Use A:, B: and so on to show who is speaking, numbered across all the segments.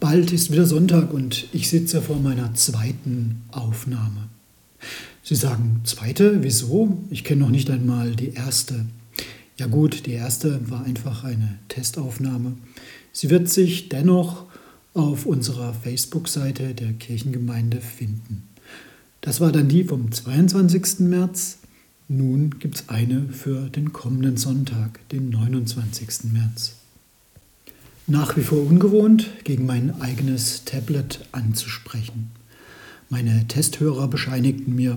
A: Bald ist wieder Sonntag und ich sitze vor meiner zweiten Aufnahme. Sie sagen, zweite, wieso? Ich kenne noch nicht einmal die erste. Ja gut, die erste war einfach eine Testaufnahme. Sie wird sich dennoch auf unserer Facebook-Seite der Kirchengemeinde finden. Das war dann die vom 22. März. Nun gibt es eine für den kommenden Sonntag, den 29. März. Nach wie vor ungewohnt, gegen mein eigenes Tablet anzusprechen. Meine Testhörer bescheinigten mir,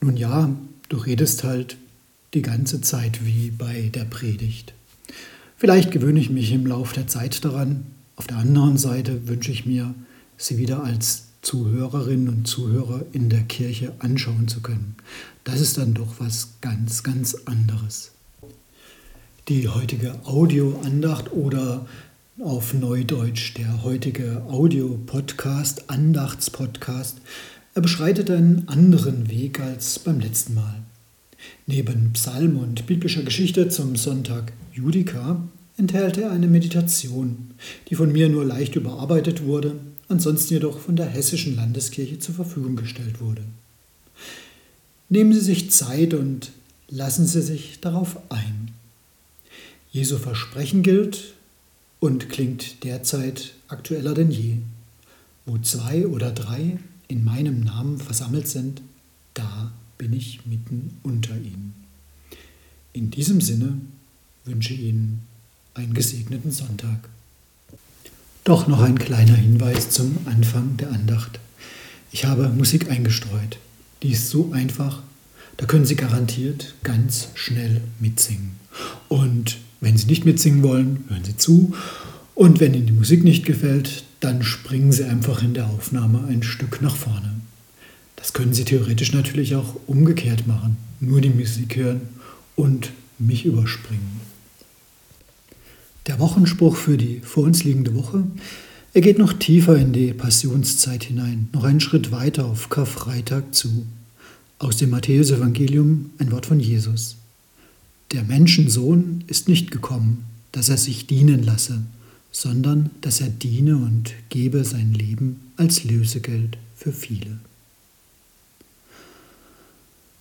A: nun ja, du redest halt die ganze Zeit wie bei der Predigt. Vielleicht gewöhne ich mich im Lauf der Zeit daran. Auf der anderen Seite wünsche ich mir, sie wieder als Zuhörerinnen und Zuhörer in der Kirche anschauen zu können. Das ist dann doch was ganz, ganz anderes. Die heutige Audioandacht oder auf Neudeutsch der heutige Audio-Podcast, Andachtspodcast, er beschreitet einen anderen Weg als beim letzten Mal. Neben Psalm und biblischer Geschichte zum Sonntag Judika enthält er eine Meditation, die von mir nur leicht überarbeitet wurde, ansonsten jedoch von der Hessischen Landeskirche zur Verfügung gestellt wurde. Nehmen Sie sich Zeit und lassen Sie sich darauf ein. Jesu Versprechen gilt und klingt derzeit aktueller denn je. Wo zwei oder drei in meinem Namen versammelt sind, da bin ich mitten unter ihnen. In diesem Sinne wünsche ich Ihnen einen gesegneten Sonntag. Doch noch ein kleiner Hinweis zum Anfang der Andacht. Ich habe Musik eingestreut. Die ist so einfach, da können Sie garantiert ganz schnell mitsingen. Und wenn Sie nicht mitsingen wollen, hören Sie zu. Und wenn Ihnen die Musik nicht gefällt, dann springen Sie einfach in der Aufnahme ein Stück nach vorne. Das können Sie theoretisch natürlich auch umgekehrt machen. Nur die Musik hören und mich überspringen. Der Wochenspruch für die vor uns liegende Woche, er geht noch tiefer in die Passionszeit hinein, noch einen Schritt weiter auf Karfreitag zu. Aus dem Matthäusevangelium ein Wort von Jesus. Der Menschensohn ist nicht gekommen, dass er sich dienen lasse, sondern dass er diene und gebe sein Leben als Lösegeld für viele.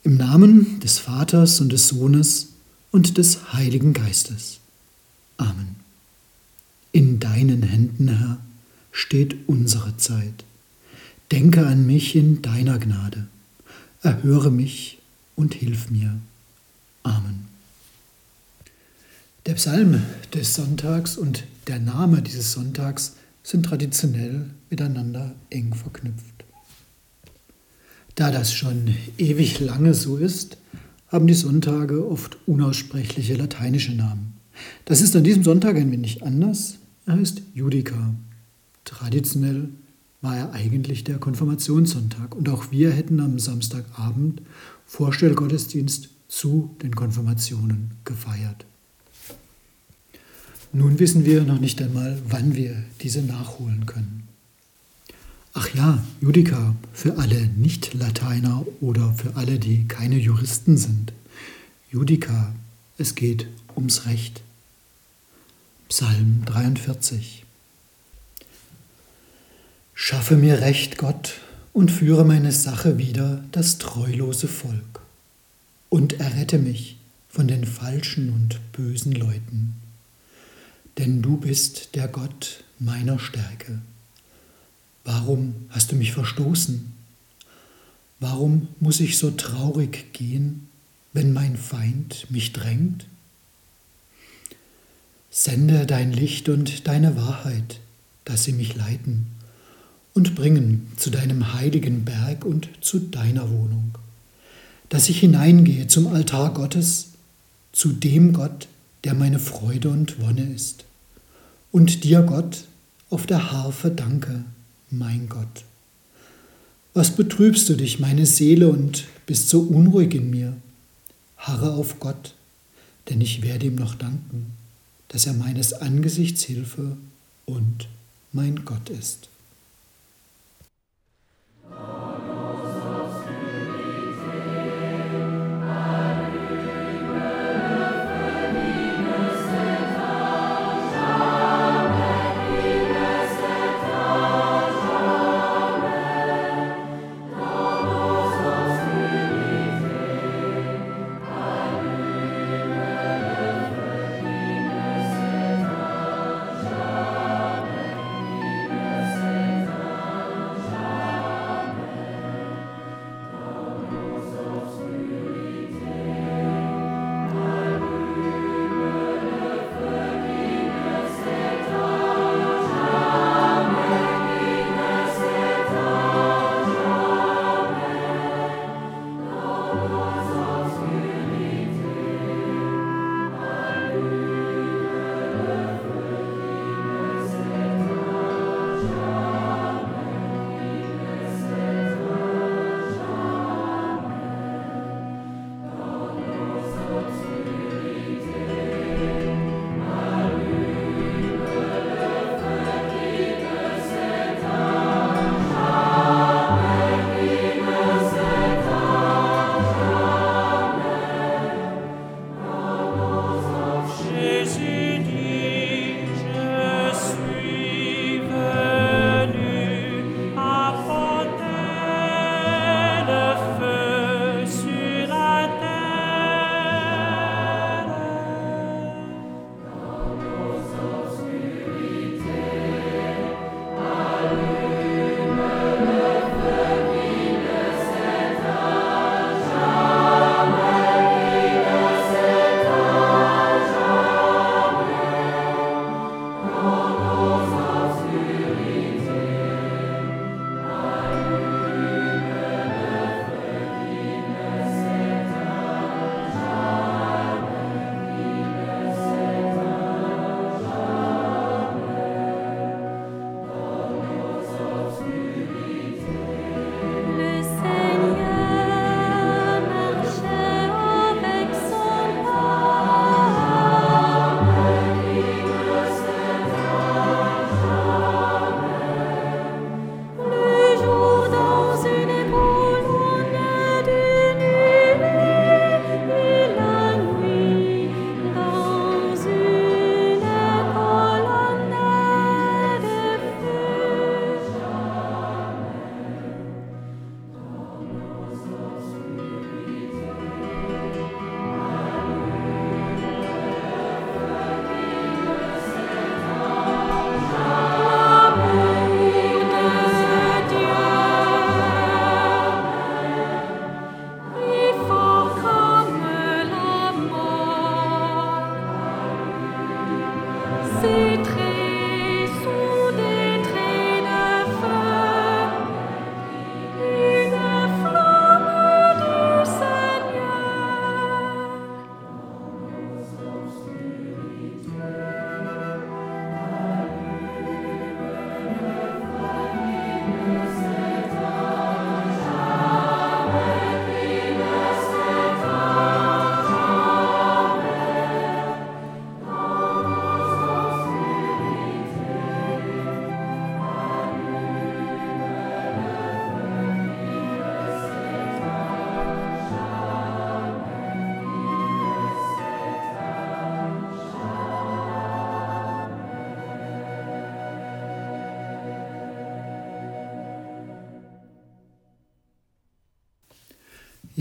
A: Im Namen des Vaters und des Sohnes und des Heiligen Geistes. Amen. In deinen Händen, Herr, steht unsere Zeit. Denke an mich in deiner Gnade. Erhöre mich und hilf mir. Amen. Der Psalm des Sonntags und der Name dieses Sonntags sind traditionell miteinander eng verknüpft. Da das schon ewig lange so ist, haben die Sonntage oft unaussprechliche lateinische Namen. Das ist an diesem Sonntag ein wenig anders. Er heißt Judica. Traditionell war er eigentlich der Konfirmationssonntag und auch wir hätten am Samstagabend Vorstellgottesdienst zu den Konfirmationen gefeiert. Nun wissen wir noch nicht einmal, wann wir diese nachholen können. Ach ja, Judica für alle Nicht-Lateiner oder für alle, die keine Juristen sind. Judica, es geht ums Recht. Psalm 43 Schaffe mir Recht, Gott, und führe meine Sache wieder das treulose Volk, und errette mich von den falschen und bösen Leuten. Denn du bist der Gott meiner Stärke. Warum hast du mich verstoßen? Warum muss ich so traurig gehen, wenn mein Feind mich drängt? Sende dein Licht und deine Wahrheit, dass sie mich leiten und bringen zu deinem heiligen Berg und zu deiner Wohnung, dass ich hineingehe zum Altar Gottes, zu dem Gott, der meine Freude und Wonne ist, und dir, Gott, auf der Harfe danke mein Gott. Was betrübst du dich, meine Seele, und bist so unruhig in mir? Harre auf Gott, denn ich werde ihm noch danken, dass er meines Angesichts Hilfe und mein Gott ist.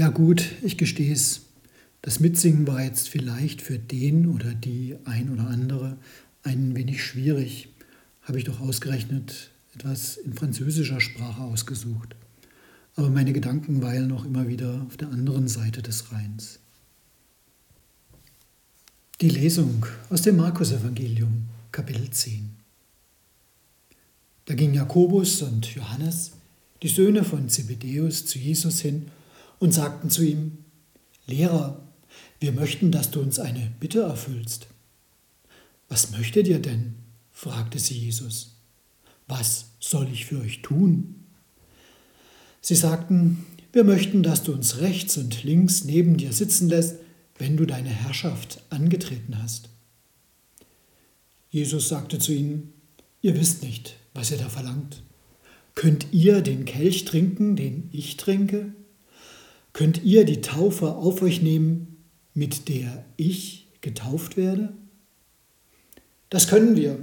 A: Ja gut, ich gestehe es. Das Mitsingen war jetzt vielleicht für den oder die ein oder andere ein wenig schwierig. Habe ich doch ausgerechnet etwas in französischer Sprache ausgesucht. Aber meine Gedanken weilen noch immer wieder auf der anderen Seite des Rheins. Die Lesung aus dem Markus-Evangelium, Kapitel 10. Da ging Jakobus und Johannes, die Söhne von Zebedäus, zu Jesus hin und sagten zu ihm, Lehrer, wir möchten, dass du uns eine Bitte erfüllst. Was möchtet ihr denn? fragte sie Jesus. Was soll ich für euch tun? Sie sagten, wir möchten, dass du uns rechts und links neben dir sitzen lässt, wenn du deine Herrschaft angetreten hast. Jesus sagte zu ihnen, ihr wisst nicht, was ihr da verlangt. Könnt ihr den Kelch trinken, den ich trinke? Könnt ihr die Taufe auf euch nehmen, mit der ich getauft werde? Das können wir,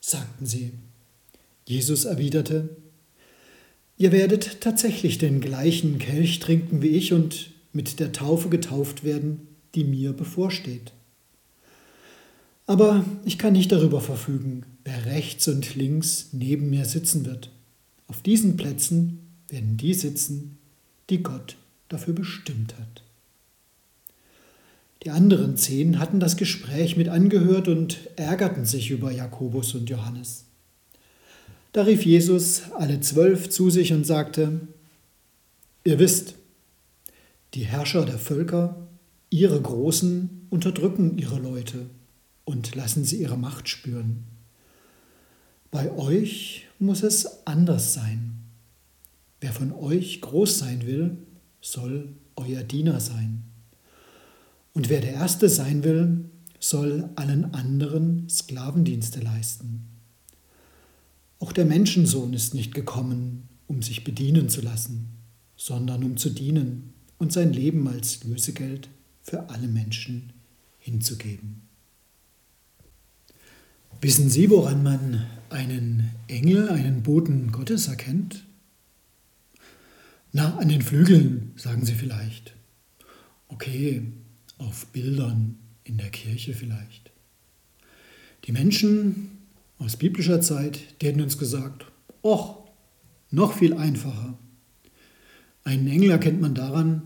A: sagten sie. Jesus erwiderte, Ihr werdet tatsächlich den gleichen Kelch trinken wie ich und mit der Taufe getauft werden, die mir bevorsteht. Aber ich kann nicht darüber verfügen, wer rechts und links neben mir sitzen wird. Auf diesen Plätzen werden die sitzen, die Gott dafür bestimmt hat. Die anderen zehn hatten das Gespräch mit angehört und ärgerten sich über Jakobus und Johannes. Da rief Jesus alle zwölf zu sich und sagte, Ihr wisst, die Herrscher der Völker, ihre Großen, unterdrücken ihre Leute und lassen sie ihre Macht spüren. Bei euch muss es anders sein. Wer von euch groß sein will, soll euer Diener sein. Und wer der Erste sein will, soll allen anderen Sklavendienste leisten. Auch der Menschensohn ist nicht gekommen, um sich bedienen zu lassen, sondern um zu dienen und sein Leben als Lösegeld für alle Menschen hinzugeben. Wissen Sie, woran man einen Engel, einen Boten Gottes erkennt? Na, an den Flügeln, sagen Sie vielleicht. Okay, auf Bildern in der Kirche vielleicht. Die Menschen aus biblischer Zeit, die hätten uns gesagt, och, noch viel einfacher. Einen Engel erkennt man daran,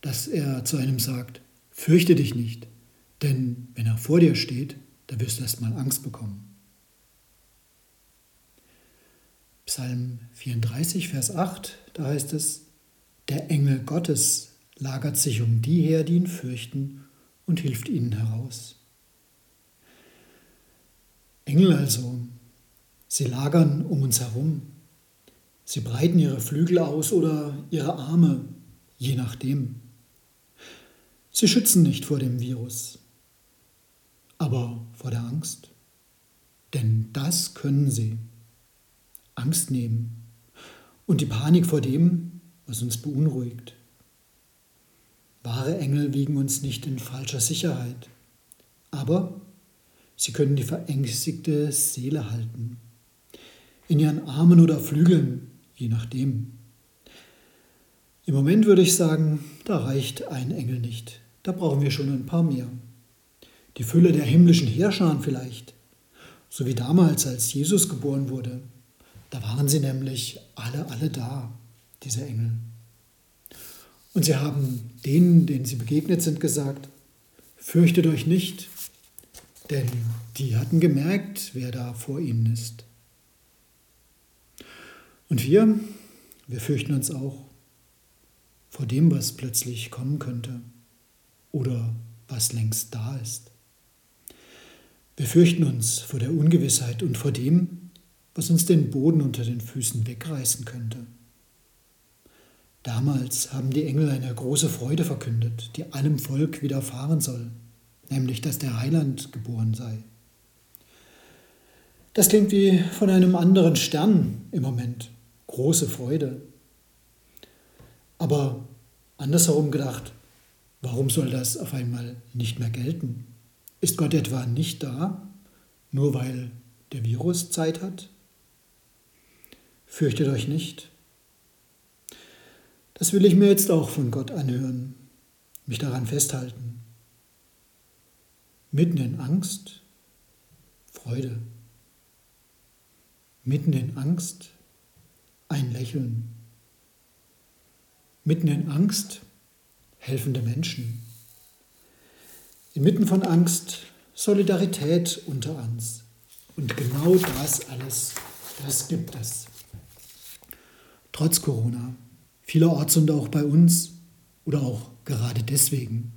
A: dass er zu einem sagt, fürchte dich nicht, denn wenn er vor dir steht, da wirst du erstmal Angst bekommen. Psalm 34, Vers 8, da heißt es, der Engel Gottes lagert sich um die her, die ihn fürchten, und hilft ihnen heraus. Engel also, sie lagern um uns herum. Sie breiten ihre Flügel aus oder ihre Arme, je nachdem. Sie schützen nicht vor dem Virus, aber vor der Angst. Denn das können sie. Angst nehmen und die Panik vor dem, was uns beunruhigt. Wahre Engel wiegen uns nicht in falscher Sicherheit, aber sie können die verängstigte Seele halten, in ihren Armen oder Flügeln, je nachdem. Im Moment würde ich sagen, da reicht ein Engel nicht, da brauchen wir schon ein paar mehr. Die Fülle der himmlischen Heerscharen vielleicht, so wie damals, als Jesus geboren wurde. Da waren sie nämlich alle, alle da, diese Engel. Und sie haben denen, denen sie begegnet sind, gesagt, fürchtet euch nicht, denn die hatten gemerkt, wer da vor ihnen ist. Und wir, wir fürchten uns auch vor dem, was plötzlich kommen könnte oder was längst da ist. Wir fürchten uns vor der Ungewissheit und vor dem, was uns den Boden unter den Füßen wegreißen könnte. Damals haben die Engel eine große Freude verkündet, die allem Volk widerfahren soll, nämlich dass der Heiland geboren sei. Das klingt wie von einem anderen Stern im Moment. Große Freude. Aber andersherum gedacht, warum soll das auf einmal nicht mehr gelten? Ist Gott etwa nicht da, nur weil der Virus Zeit hat? Fürchtet euch nicht, Das will ich mir jetzt auch von Gott anhören, mich daran festhalten. Mitten in Angst, Freude. Mitten in Angst, ein Lächeln. Mitten in Angst, helfende Menschen. Inmitten von Angst, Solidarität unter uns. Und genau das alles, das gibt es. Trotz Corona, vielerorts und auch bei uns oder auch gerade deswegen.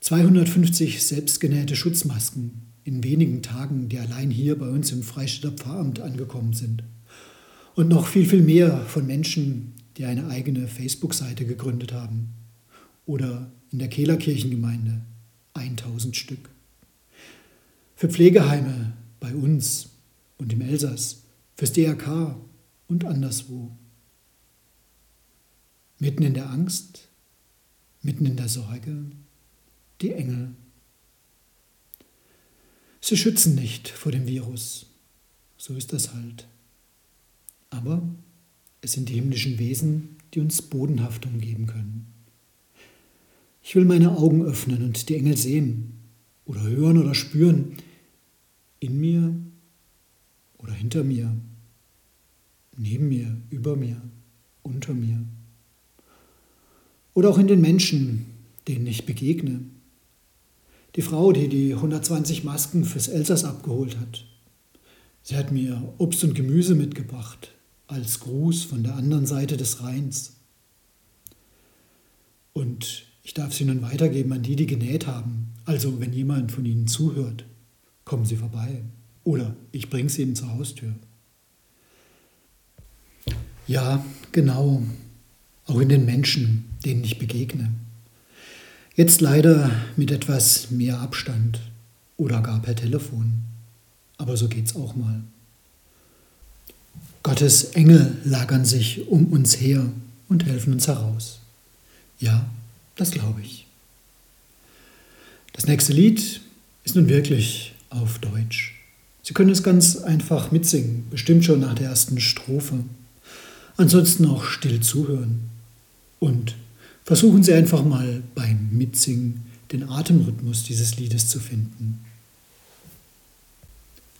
A: 250 selbstgenähte Schutzmasken in wenigen Tagen, die allein hier bei uns im Freistädter Pfarramt angekommen sind. Und noch viel, viel mehr von Menschen, die eine eigene Facebook-Seite gegründet haben. Oder in der Kehler Kirchengemeinde 1000 Stück. Für Pflegeheime bei uns und im Elsass, fürs DRK und anderswo. Mitten in der Angst, mitten in der Sorge, die Engel. Sie schützen nicht vor dem Virus, so ist das halt. Aber es sind die himmlischen Wesen, die uns Bodenhaftung geben können. Ich will meine Augen öffnen und die Engel sehen oder hören oder spüren, in mir oder hinter mir, neben mir, über mir, unter mir. Oder auch in den Menschen, denen ich begegne. Die Frau, die die 120 Masken fürs Elsass abgeholt hat. Sie hat mir Obst und Gemüse mitgebracht als Gruß von der anderen Seite des Rheins. Und ich darf sie nun weitergeben an die, die genäht haben. Also, wenn jemand von ihnen zuhört, kommen Sie vorbei. Oder ich bringe sie Ihnen zur Haustür. Ja, genau. Auch in den Menschen, denen ich begegne. Jetzt leider mit etwas mehr Abstand oder gar per Telefon. Aber so geht's auch mal. Gottes Engel lagern sich um uns her und helfen uns heraus. Ja, das glaube ich. Das nächste Lied ist nun wirklich auf Deutsch. Sie können es ganz einfach mitsingen, bestimmt schon nach der ersten Strophe. Ansonsten auch still zuhören. Und versuchen Sie einfach mal beim Mitsingen den Atemrhythmus dieses Liedes zu finden.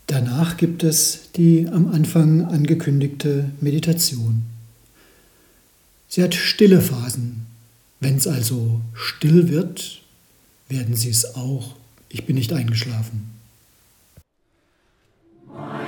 A: Danach gibt es die am Anfang angekündigte Meditation. Sie hat stille Phasen. Wenn es also still wird, werden Sie es auch. Ich bin nicht eingeschlafen.
B: Meine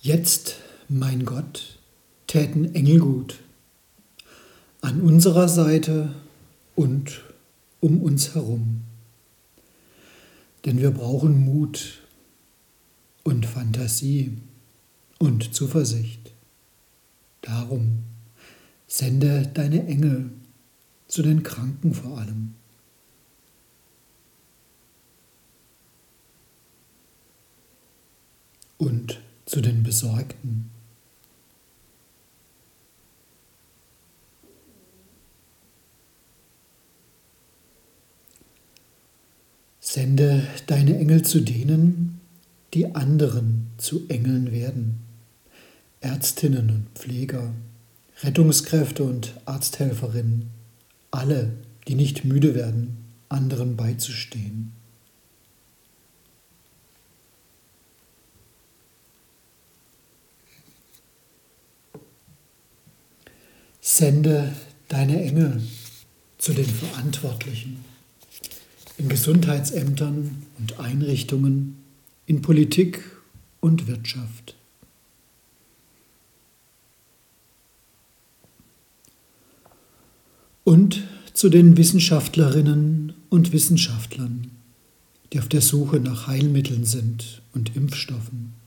A: Jetzt, mein Gott, täten Engel gut, an unserer Seite und um uns herum. Denn wir brauchen Mut und Fantasie und Zuversicht. Darum sende deine Engel zu den Kranken vor allem. Und zu den Besorgten. Sende deine Engel zu denen, die anderen zu Engeln werden. Ärztinnen und Pfleger, Rettungskräfte und Arzthelferinnen, alle, die nicht müde werden, anderen beizustehen. Sende deine Engel zu den Verantwortlichen in Gesundheitsämtern und Einrichtungen, in Politik und Wirtschaft. Und zu den Wissenschaftlerinnen und Wissenschaftlern, die auf der Suche nach Heilmitteln sind und Impfstoffen.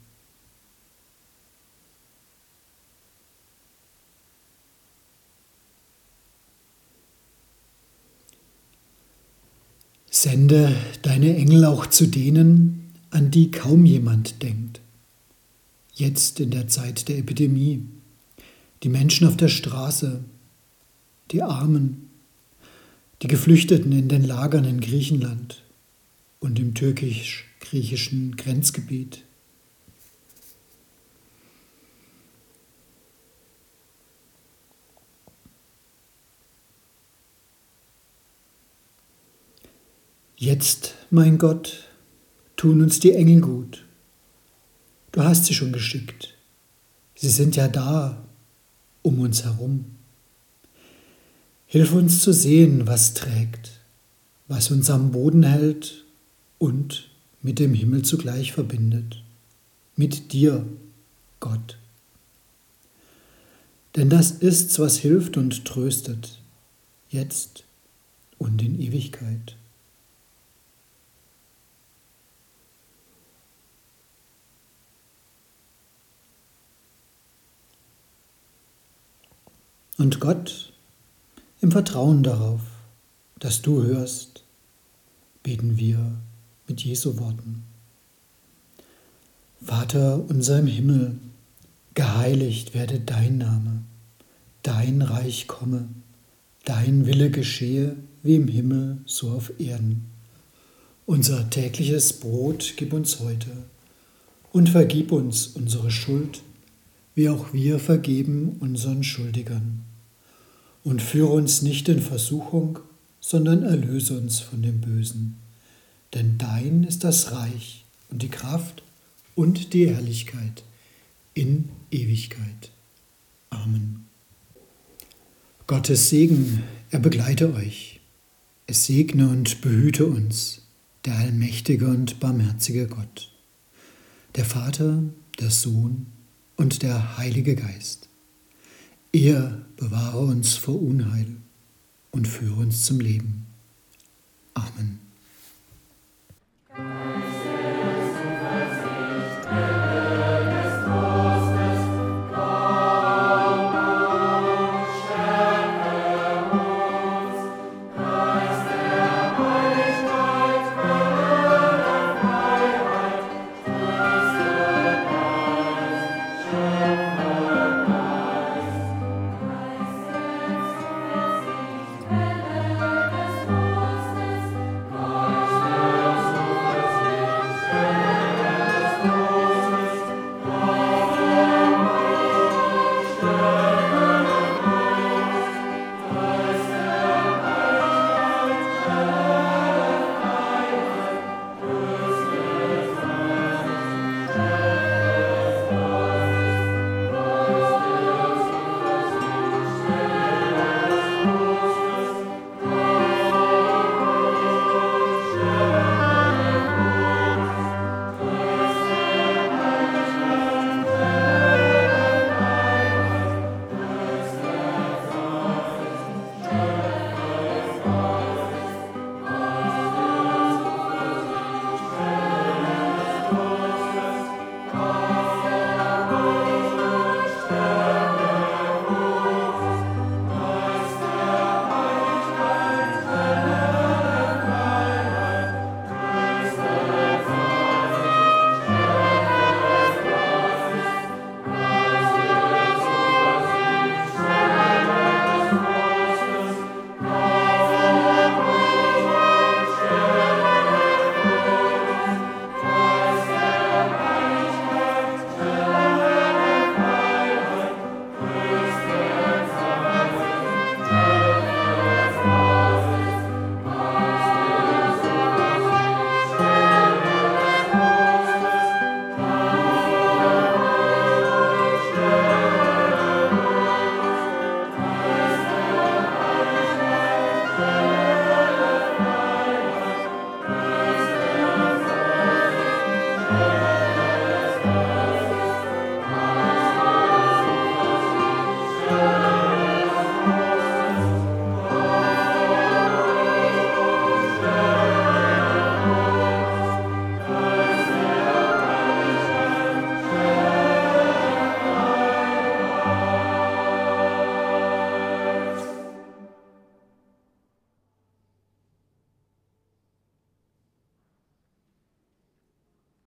A: Sende deine Engel auch zu denen, an die kaum jemand denkt. Jetzt in der Zeit der Epidemie, die Menschen auf der Straße, die Armen, die Geflüchteten in den Lagern in Griechenland und im türkisch-griechischen Grenzgebiet. Jetzt, mein Gott, tun uns die Engel gut. Du hast sie schon geschickt. Sie sind ja da, um uns herum. Hilf uns zu sehen, was trägt, was uns am Boden hält und mit dem Himmel zugleich verbindet. Mit dir, Gott. Denn das ist's, was hilft und tröstet, jetzt und in Ewigkeit. Und Gott, im Vertrauen darauf, dass du hörst, beten wir mit Jesu Worten. Vater unser im Himmel, geheiligt werde dein Name, dein Reich komme, dein Wille geschehe, wie im Himmel, so auf Erden. Unser tägliches Brot gib uns heute und vergib uns unsere Schuld, wie auch wir vergeben unseren Schuldigern und führe uns nicht in Versuchung, sondern erlöse uns von dem Bösen. Denn dein ist das Reich und die Kraft und die Herrlichkeit in Ewigkeit. Amen. Gottes Segen, er begleite euch. Es segne und behüte uns, der allmächtige und barmherzige Gott, der Vater, der Sohn und der Heilige Geist. Er bewahre uns vor Unheil und führe uns zum Leben. Amen.